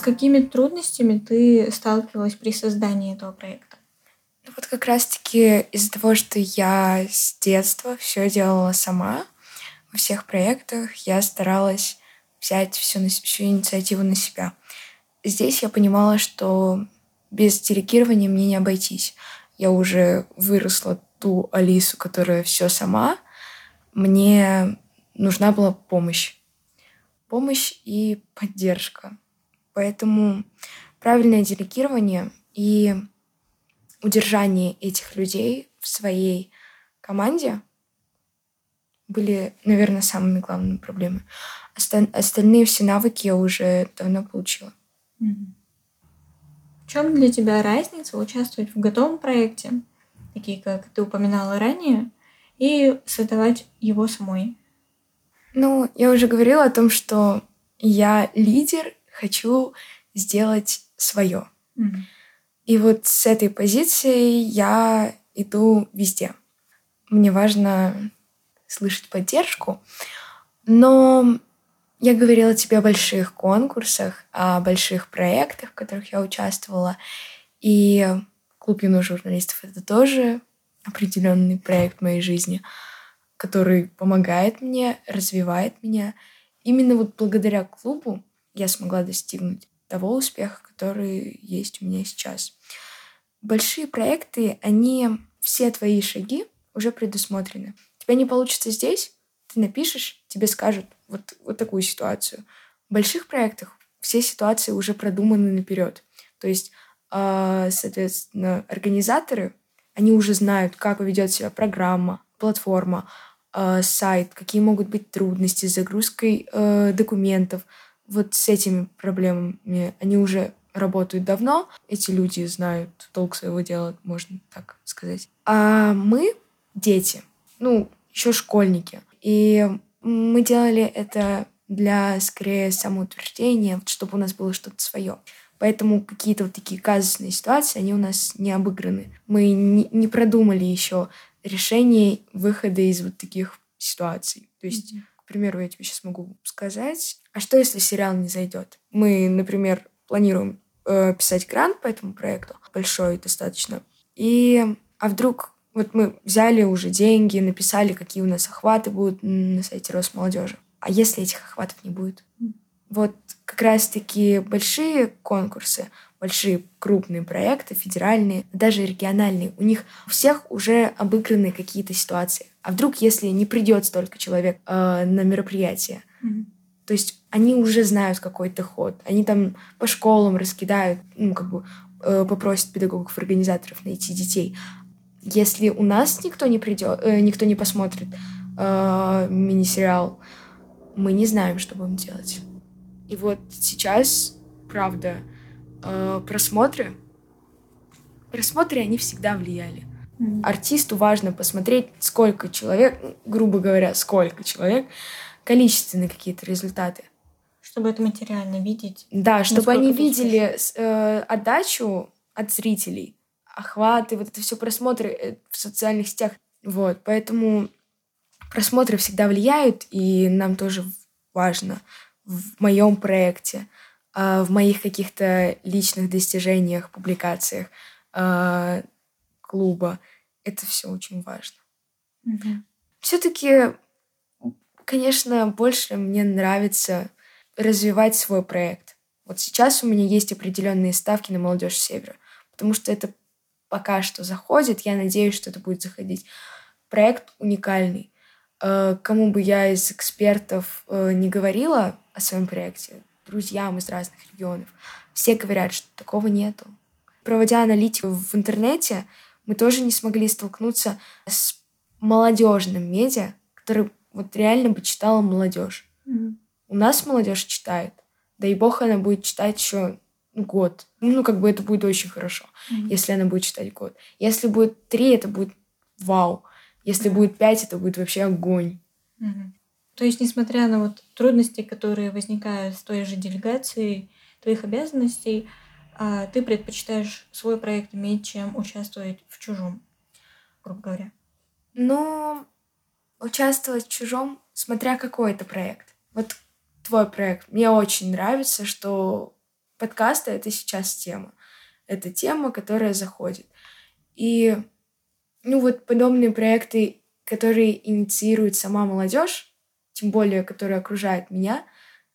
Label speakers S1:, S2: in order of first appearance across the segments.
S1: с какими трудностями ты сталкивалась при создании этого проекта?
S2: Ну вот как раз-таки из-за того, что я с детства все делала сама, во всех проектах я старалась взять всю, всю инициативу на себя. Здесь я понимала, что без делегирования мне не обойтись. Я уже выросла ту Алису, которая все сама. Мне нужна была помощь. Помощь и поддержка. Поэтому правильное делегирование и удержание этих людей в своей команде были, наверное, самыми главными проблемами. Остальные все навыки я уже давно получила.
S1: В чем для тебя разница участвовать в готовом проекте, такие как ты упоминала ранее, и создавать его самой?
S2: Ну, я уже говорила о том, что я лидер, хочу сделать свое. Mm-hmm. И вот с этой позиции я иду везде. Мне важно слышать поддержку, но я говорила тебе о больших конкурсах, о больших проектах, в которых я участвовала. И клуб юных журналистов — это тоже определенный проект моей жизни, который помогает мне, развивает меня. Именно вот благодаря клубу я смогла достигнуть того успеха, который есть у меня сейчас. Большие проекты, они все твои шаги уже предусмотрены. тебя не получится здесь, ты напишешь, тебе скажут вот, вот такую ситуацию. В больших проектах все ситуации уже продуманы наперед. То есть, э, соответственно, организаторы, они уже знают, как поведет себя программа, платформа, э, сайт, какие могут быть трудности с загрузкой э, документов. Вот с этими проблемами они уже работают давно. Эти люди знают толк своего дела, можно так сказать. А мы, дети, ну, еще школьники. И мы делали это для, скорее, самоутверждения, чтобы у нас было что-то свое. Поэтому какие-то вот такие казусные ситуации, они у нас не обыграны. Мы не, не продумали еще решение выхода из вот таких ситуаций. То есть, mm-hmm. Примеру, я тебе сейчас могу сказать, а что если сериал не зайдет? Мы, например, планируем э, писать грант по этому проекту, большой достаточно. И а вдруг вот мы взяли уже деньги, написали, какие у нас охваты будут на сайте Росмолодежи. А если этих охватов не будет? Вот как раз-таки большие конкурсы, большие крупные проекты, федеральные, даже региональные, у них у всех уже обыграны какие-то ситуации. А вдруг, если не придет столько человек э, на мероприятие, mm-hmm. то есть они уже знают какой-то ход, они там по школам раскидают, ну, как бы э, попросят педагогов-организаторов найти детей. Если у нас никто не придет, э, никто не посмотрит э, мини-сериал, мы не знаем, что будем делать. И вот сейчас, правда, э, просмотры, просмотры, они всегда влияли. Mm-hmm. Артисту важно посмотреть, сколько человек, грубо говоря, сколько человек, количественные какие-то результаты.
S1: Чтобы это материально видеть.
S2: Да, чтобы они видели э, отдачу от зрителей охваты, вот это все просмотры э, в социальных сетях. Вот, поэтому просмотры всегда влияют, и нам тоже важно в моем проекте, а, в моих каких-то личных достижениях, публикациях а, клуба. Это все очень важно. Mm-hmm. Все-таки, конечно, больше мне нравится развивать свой проект. Вот сейчас у меня есть определенные ставки на молодежь севера, потому что это пока что заходит. Я надеюсь, что это будет заходить. Проект уникальный. Э, кому бы я из экспертов э, не говорила о своем проекте, друзьям из разных регионов, все говорят, что такого нету. Проводя аналитику в интернете, мы тоже не смогли столкнуться с молодежным медиа, который вот реально бы читала молодежь. Mm-hmm. У нас молодежь читает. Да и бог она будет читать еще год. Ну, как бы это будет очень хорошо, mm-hmm. если она будет читать год. Если будет три, это будет вау. Если mm-hmm. будет пять, это будет вообще огонь.
S1: Mm-hmm. То есть, несмотря на вот трудности, которые возникают с той же делегацией твоих обязанностей, ты предпочитаешь свой проект иметь, чем участвовать в чужом, грубо говоря.
S2: Ну, участвовать в чужом, смотря какой это проект. Вот твой проект. Мне очень нравится, что подкасты — это сейчас тема. Это тема, которая заходит. И, ну, вот подобные проекты, которые инициирует сама молодежь, тем более, которая окружает меня,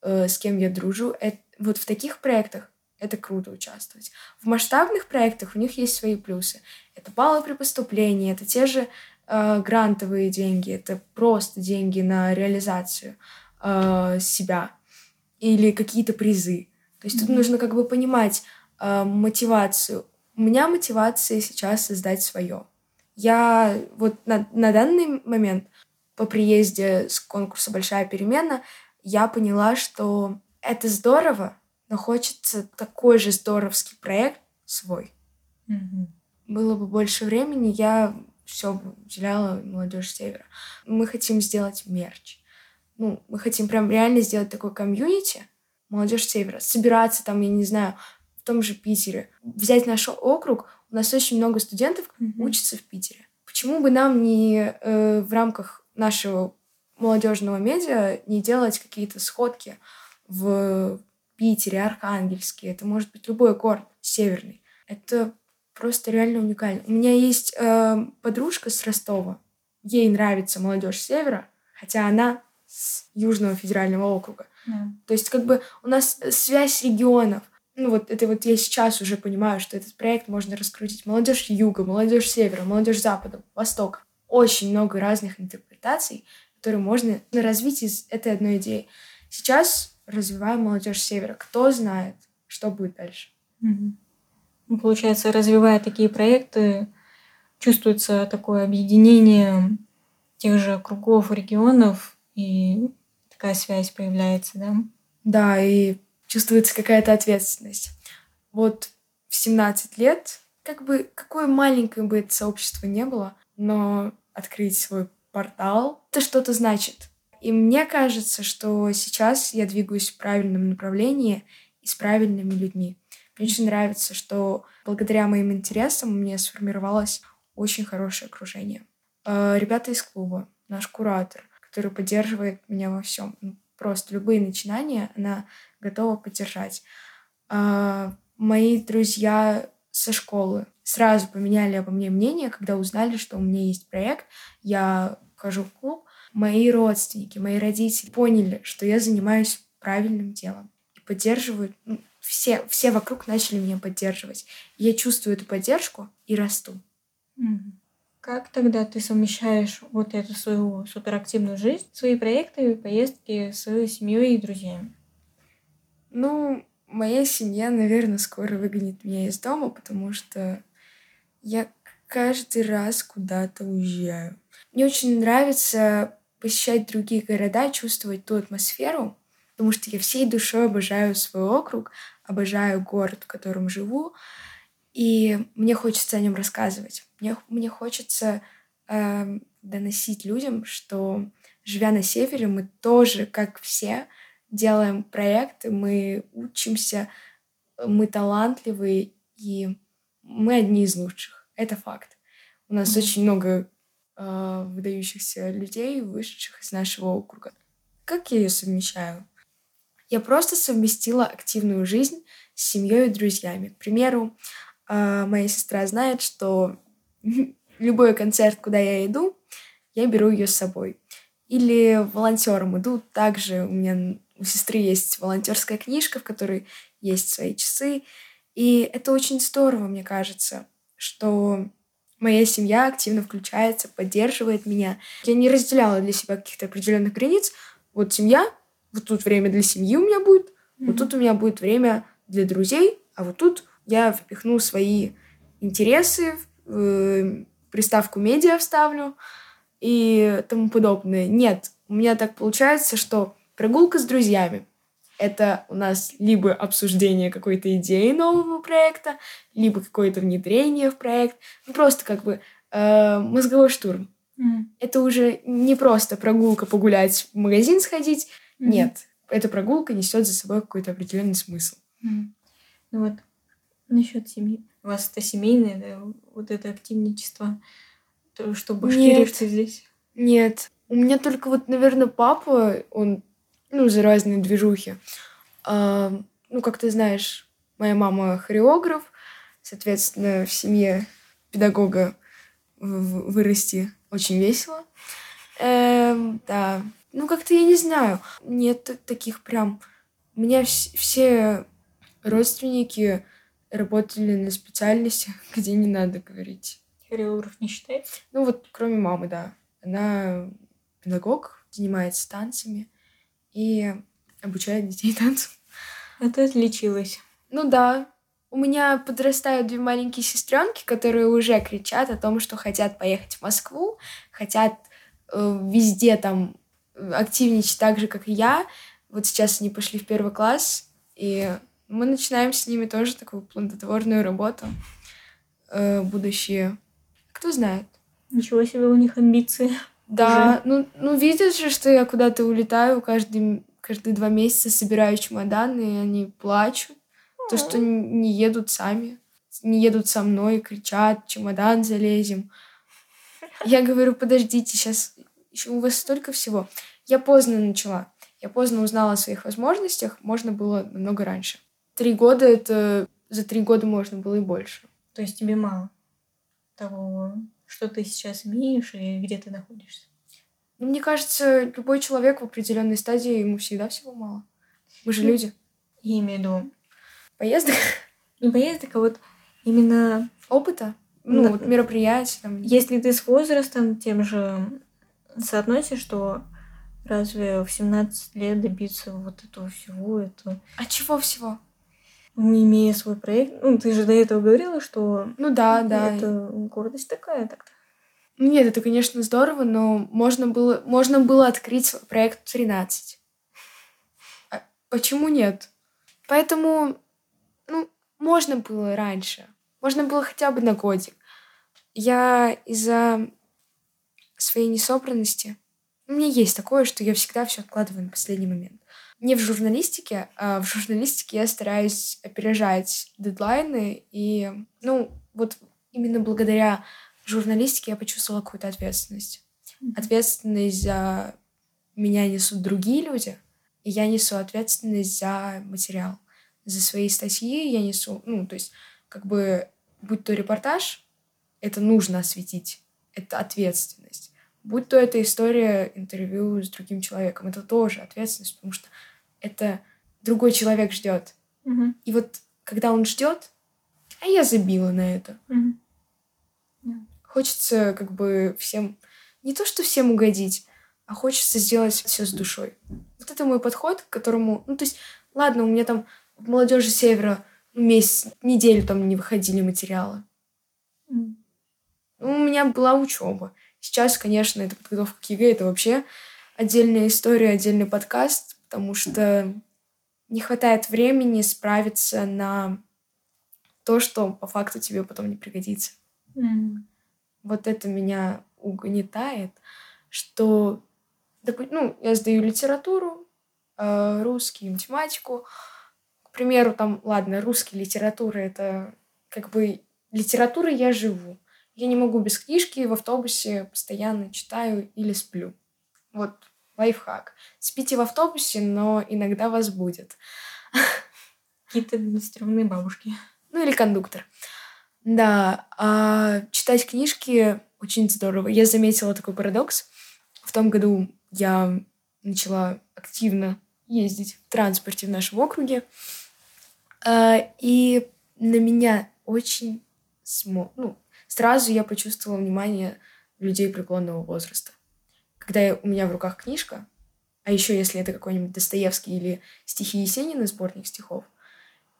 S2: э, с кем я дружу, это, вот в таких проектах это круто участвовать. В масштабных проектах у них есть свои плюсы. Это баллы при поступлении, это те же э, грантовые деньги, это просто деньги на реализацию э, себя или какие-то призы. То есть mm-hmm. тут нужно как бы понимать э, мотивацию. У меня мотивация сейчас создать свое. Я вот на, на данный момент по приезде с конкурса «Большая перемена» я поняла, что это здорово, но хочется такой же здоровский проект свой.
S1: Mm-hmm.
S2: Было бы больше времени, я все уделяла молодежи севера. Мы хотим сделать мерч. Ну, мы хотим прям реально сделать такой комьюнити, молодежь севера, собираться там, я не знаю, в том же Питере, взять наш округ, у нас очень много студентов mm-hmm. учатся в Питере. Почему бы нам не э, в рамках нашего молодежного медиа не делать какие-то сходки в Питере, Архангельске, это может быть любой город северный. Это просто реально уникально. У меня есть э, подружка с Ростова. Ей нравится молодежь севера, хотя она с Южного федерального округа.
S1: Yeah.
S2: То есть как бы у нас связь регионов. Ну вот это вот я сейчас уже понимаю, что этот проект можно раскрутить. Молодежь юга, молодежь севера, молодежь запада, востока. Очень много разных интерпретаций, которые можно развить из этой одной идеи. Сейчас развиваем молодежь севера. Кто знает, что будет дальше.
S1: Ну, получается, развивая такие проекты, чувствуется такое объединение тех же кругов, регионов, и такая связь появляется, да?
S2: Да, и чувствуется какая-то ответственность. Вот в 17 лет, как бы, какое маленькое бы это сообщество не было, но открыть свой портал, это что-то значит. И мне кажется, что сейчас я двигаюсь в правильном направлении и с правильными людьми. Мне очень нравится, что благодаря моим интересам у меня сформировалось очень хорошее окружение. Э, ребята из клуба, наш куратор, который поддерживает меня во всем. Ну, просто любые начинания она готова поддержать. Э, мои друзья со школы сразу поменяли обо мне мнение, когда узнали, что у меня есть проект. Я хожу в клуб, мои родственники, мои родители поняли, что я занимаюсь правильным делом и поддерживают. Ну, все, все вокруг начали меня поддерживать. Я чувствую эту поддержку и расту.
S1: Как тогда ты совмещаешь вот эту свою суперактивную жизнь, свои проекты, поездки с семьей и друзьями?
S2: Ну, моя семья, наверное, скоро выгонит меня из дома, потому что я каждый раз куда-то уезжаю. Мне очень нравится посещать другие города, чувствовать ту атмосферу, потому что я всей душой обожаю свой округ, обожаю город, в котором живу, и мне хочется о нем рассказывать. Мне, мне хочется э, доносить людям, что, живя на севере, мы тоже, как все, делаем проекты, мы учимся, мы талантливые, и мы одни из лучших. Это факт. У нас mm-hmm. очень много э, выдающихся людей, вышедших из нашего округа. Как я ее совмещаю? Я просто совместила активную жизнь с семьей и друзьями. К примеру, э, моя сестра знает, что любой концерт, куда я иду, я беру ее с собой. Или волонтером иду. Также у меня у сестры есть волонтерская книжка, в которой есть свои часы. И это очень здорово, мне кажется, что моя семья активно включается, поддерживает меня. Я не разделяла для себя каких-то определенных границ. Вот семья, вот тут время для семьи у меня будет, mm-hmm. вот тут у меня будет время для друзей, а вот тут я впихну свои интересы, э, приставку медиа вставлю и тому подобное. Нет, у меня так получается, что прогулка с друзьями это у нас либо обсуждение какой-то идеи нового проекта, либо какое-то внедрение в проект. Ну, просто как бы э, мозговой штурм.
S1: Mm.
S2: Это уже не просто прогулка погулять, в магазин сходить. Mm. Нет, эта прогулка несет за собой какой-то определенный смысл.
S1: Mm. Ну вот, насчет семьи. У вас это семейное, да, вот это активничество, то, что башкиришься здесь?
S2: Нет. У меня только вот, наверное, папа, он ну, за разные движухи. А, ну, как ты знаешь, моя мама хореограф, соответственно, в семье педагога вырасти очень весело. Эм, да. Ну, как-то я не знаю. Нет таких прям... У меня все родственники работали на специальностях, где не надо говорить.
S1: Хореограф не считается?
S2: Ну, вот кроме мамы, да. Она педагог, занимается танцами и обучает детей танцам.
S1: А ты отличилась.
S2: Ну да. У меня подрастают две маленькие сестренки, которые уже кричат о том, что хотят поехать в Москву, хотят э, везде там активничать так же, как и я. Вот сейчас они пошли в первый класс, и мы начинаем с ними тоже такую плодотворную работу. Э, будущее. Кто знает.
S1: Ничего себе у них амбиции.
S2: Да, ну, ну видят же, что я куда-то улетаю каждый, каждые два месяца, собираю чемоданы, и они плачут. То, что не едут сами, не едут со мной, кричат, чемодан залезем. Я говорю, подождите, сейчас еще у вас столько всего. Я поздно начала. Я поздно узнала о своих возможностях, можно было намного раньше. Три года это... За три года можно было и больше.
S1: То есть тебе мало того, что ты сейчас имеешь и где ты находишься?
S2: Ну, мне кажется, любой человек в определенной стадии, ему всегда всего мало. Мы же ну, люди.
S1: Я имею в виду...
S2: Поездок?
S1: Не поездок, а вот именно...
S2: Опыта? Ну, ну вот мероприятий. Там.
S1: Если ты с возрастом тем же соотносишь, что разве в 17 лет добиться вот этого всего, это...
S2: А чего всего?
S1: Не имея свой проект. Ну, ты же до этого говорила, что...
S2: Ну да, да.
S1: Это гордость такая так-то.
S2: Нет, это, конечно, здорово, но можно было, можно было открыть свой проект в 13. А почему нет? Поэтому, ну, можно было раньше. Можно было хотя бы на годик. Я из-за своей несобранности... У меня есть такое, что я всегда все откладываю на последний момент. Не в журналистике, а в журналистике я стараюсь опережать дедлайны. И, ну, вот именно благодаря журналистике я почувствовала какую-то ответственность. Ответственность за меня несут другие люди, и я несу ответственность за материал. За свои статьи я несу, ну, то есть, как бы, будь то репортаж, это нужно осветить, это ответственность. Будь то эта история интервью с другим человеком, это тоже ответственность, потому что это другой человек ждет.
S1: Mm-hmm.
S2: И вот когда он ждет, а я забила на это.
S1: Yeah.
S2: Хочется как бы всем, не то что всем угодить, а хочется сделать все с душой. Вот это мой подход, к которому, ну то есть, ладно, у меня там в молодежи севера месяц, неделю там не выходили материалы.
S1: Mm.
S2: У меня была учеба. Сейчас, конечно, это подготовка к ЕГЭ, это вообще отдельная история, отдельный подкаст, потому что не хватает времени справиться на то, что по факту тебе потом не пригодится.
S1: Mm
S2: вот это меня угнетает, что, ну, я сдаю литературу, э, русский, математику. К примеру, там, ладно, русский, литература — это как бы литература я живу. Я не могу без книжки, в автобусе постоянно читаю или сплю. Вот лайфхак. Спите в автобусе, но иногда вас будет.
S1: Какие-то стрёмные бабушки.
S2: Ну или кондуктор. Да, а читать книжки очень здорово. Я заметила такой парадокс. В том году я начала активно ездить в транспорте в нашем округе. А, и на меня очень смо... ну, сразу я почувствовала внимание людей преклонного возраста. Когда у меня в руках книжка, а еще если это какой-нибудь Достоевский или стихи Есенина, сборник стихов,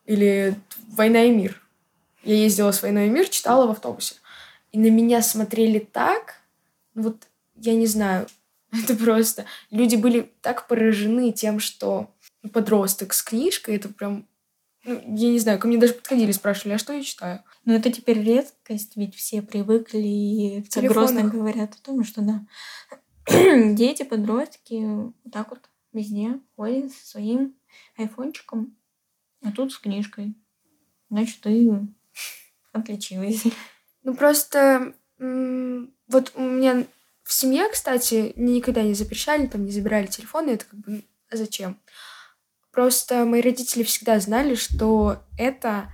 S2: или «Война и мир», я ездила в «Войной мир», читала в автобусе. И на меня смотрели так, ну вот, я не знаю, это просто... Люди были так поражены тем, что подросток с книжкой, это прям ну, я не знаю, ко мне даже подходили, спрашивали, а что я читаю?
S1: Но это теперь редкость, ведь все привыкли и так грозно говорят о том, что да, дети, подростки вот так вот везде ходят со своим айфончиком, а тут с книжкой. Значит, ты отличилась?
S2: Ну, просто вот у меня в семье, кстати, никогда не запрещали, там, не забирали телефоны, это как бы а зачем? Просто мои родители всегда знали, что это,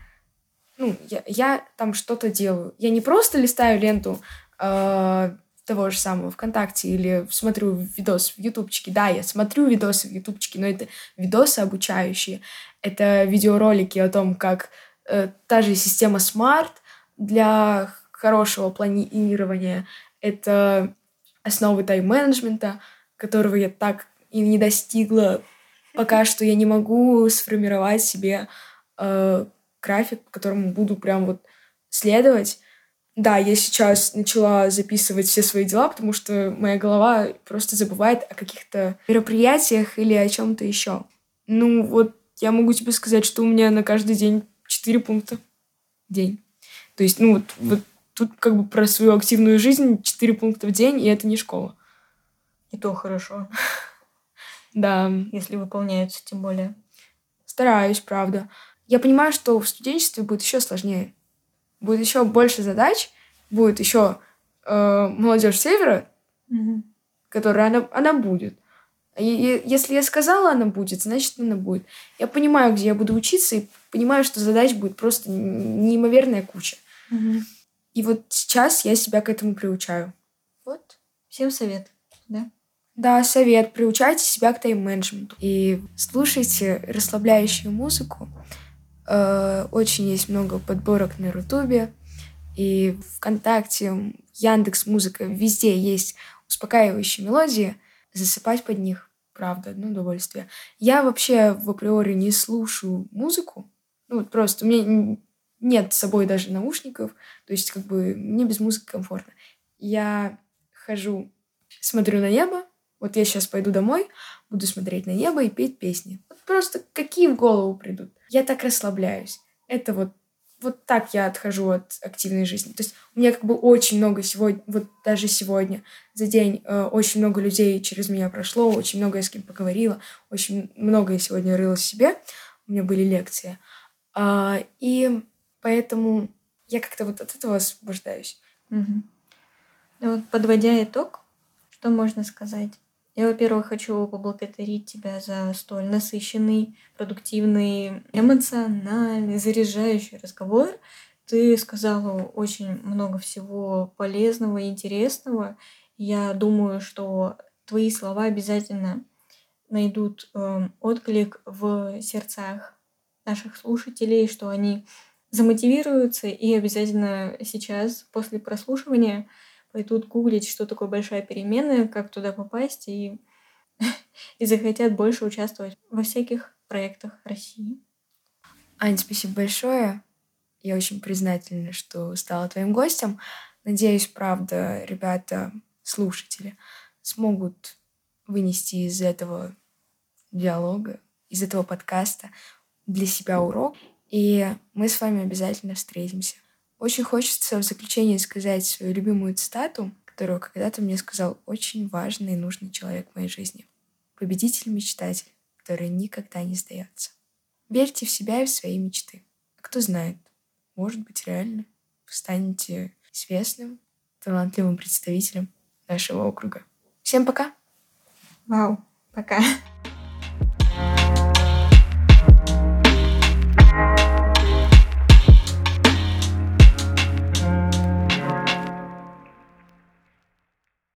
S2: ну, я, я там что-то делаю. Я не просто листаю ленту э, того же самого ВКонтакте или смотрю видос в Ютубчике. Да, я смотрю видосы в Ютубчике, но это видосы обучающие. Это видеоролики о том, как э, та же система Smart для хорошего планирования. Это основы тайм-менеджмента, которого я так и не достигла. Пока что я не могу сформировать себе э, график, которому буду прям вот следовать. Да, я сейчас начала записывать все свои дела, потому что моя голова просто забывает о каких-то мероприятиях или о чем-то еще. Ну, вот я могу тебе сказать, что у меня на каждый день 4 пункта в день. То есть, ну, вот, вот тут как бы про свою активную жизнь 4 пункта в день, и это не школа.
S1: И то хорошо.
S2: Да.
S1: Если выполняются, тем более.
S2: Стараюсь, правда. Я понимаю, что в студенчестве будет еще сложнее будет еще больше задач, будет еще э, молодежь севера,
S1: угу.
S2: которая она, она будет. И, и если я сказала, она будет, значит, она будет. Я понимаю, где я буду учиться, и понимаю, что задач будет просто неимоверная куча.
S1: Угу.
S2: И вот сейчас я себя к этому приучаю. Вот.
S1: Всем совет, да?
S2: Да, совет. Приучайте себя к тайм-менеджменту. И слушайте расслабляющую музыку. Э, очень есть много подборок на Рутубе и ВКонтакте, Яндекс Музыка, везде есть успокаивающие мелодии, засыпать под них, правда, одно удовольствие. Я вообще в априори не слушаю музыку, ну вот просто у меня нет с собой даже наушников, то есть как бы мне без музыки комфортно. Я хожу, смотрю на небо, вот я сейчас пойду домой, буду смотреть на небо и петь песни. Вот просто какие в голову придут я так расслабляюсь. Это вот вот так я отхожу от активной жизни. То есть у меня как бы очень много сегодня, вот даже сегодня за день э, очень много людей через меня прошло, очень много я с кем поговорила, очень много я сегодня рыла себе. У меня были лекции. А, и поэтому я как-то вот от этого освобождаюсь.
S1: Угу. Ну, вот подводя итог, что можно сказать? Я, во-первых, хочу поблагодарить тебя за столь насыщенный, продуктивный, эмоциональный, заряжающий разговор. Ты сказала очень много всего полезного и интересного. Я думаю, что твои слова обязательно найдут э, отклик в сердцах наших слушателей, что они замотивируются и обязательно сейчас, после прослушивания, пойдут гуглить, что такое большая переменная, как туда попасть, и, и захотят больше участвовать во всяких проектах России.
S2: Ань, спасибо большое. Я очень признательна, что стала твоим гостем. Надеюсь, правда, ребята, слушатели, смогут вынести из этого диалога, из этого подкаста для себя урок. И мы с вами обязательно встретимся. Очень хочется в заключение сказать свою любимую цитату, которую когда-то мне сказал очень важный и нужный человек в моей жизни. Победитель-мечтатель, который никогда не сдается. Верьте в себя и в свои мечты. А кто знает, может быть, реально вы станете известным, талантливым представителем нашего округа. Всем пока!
S1: Вау, пока!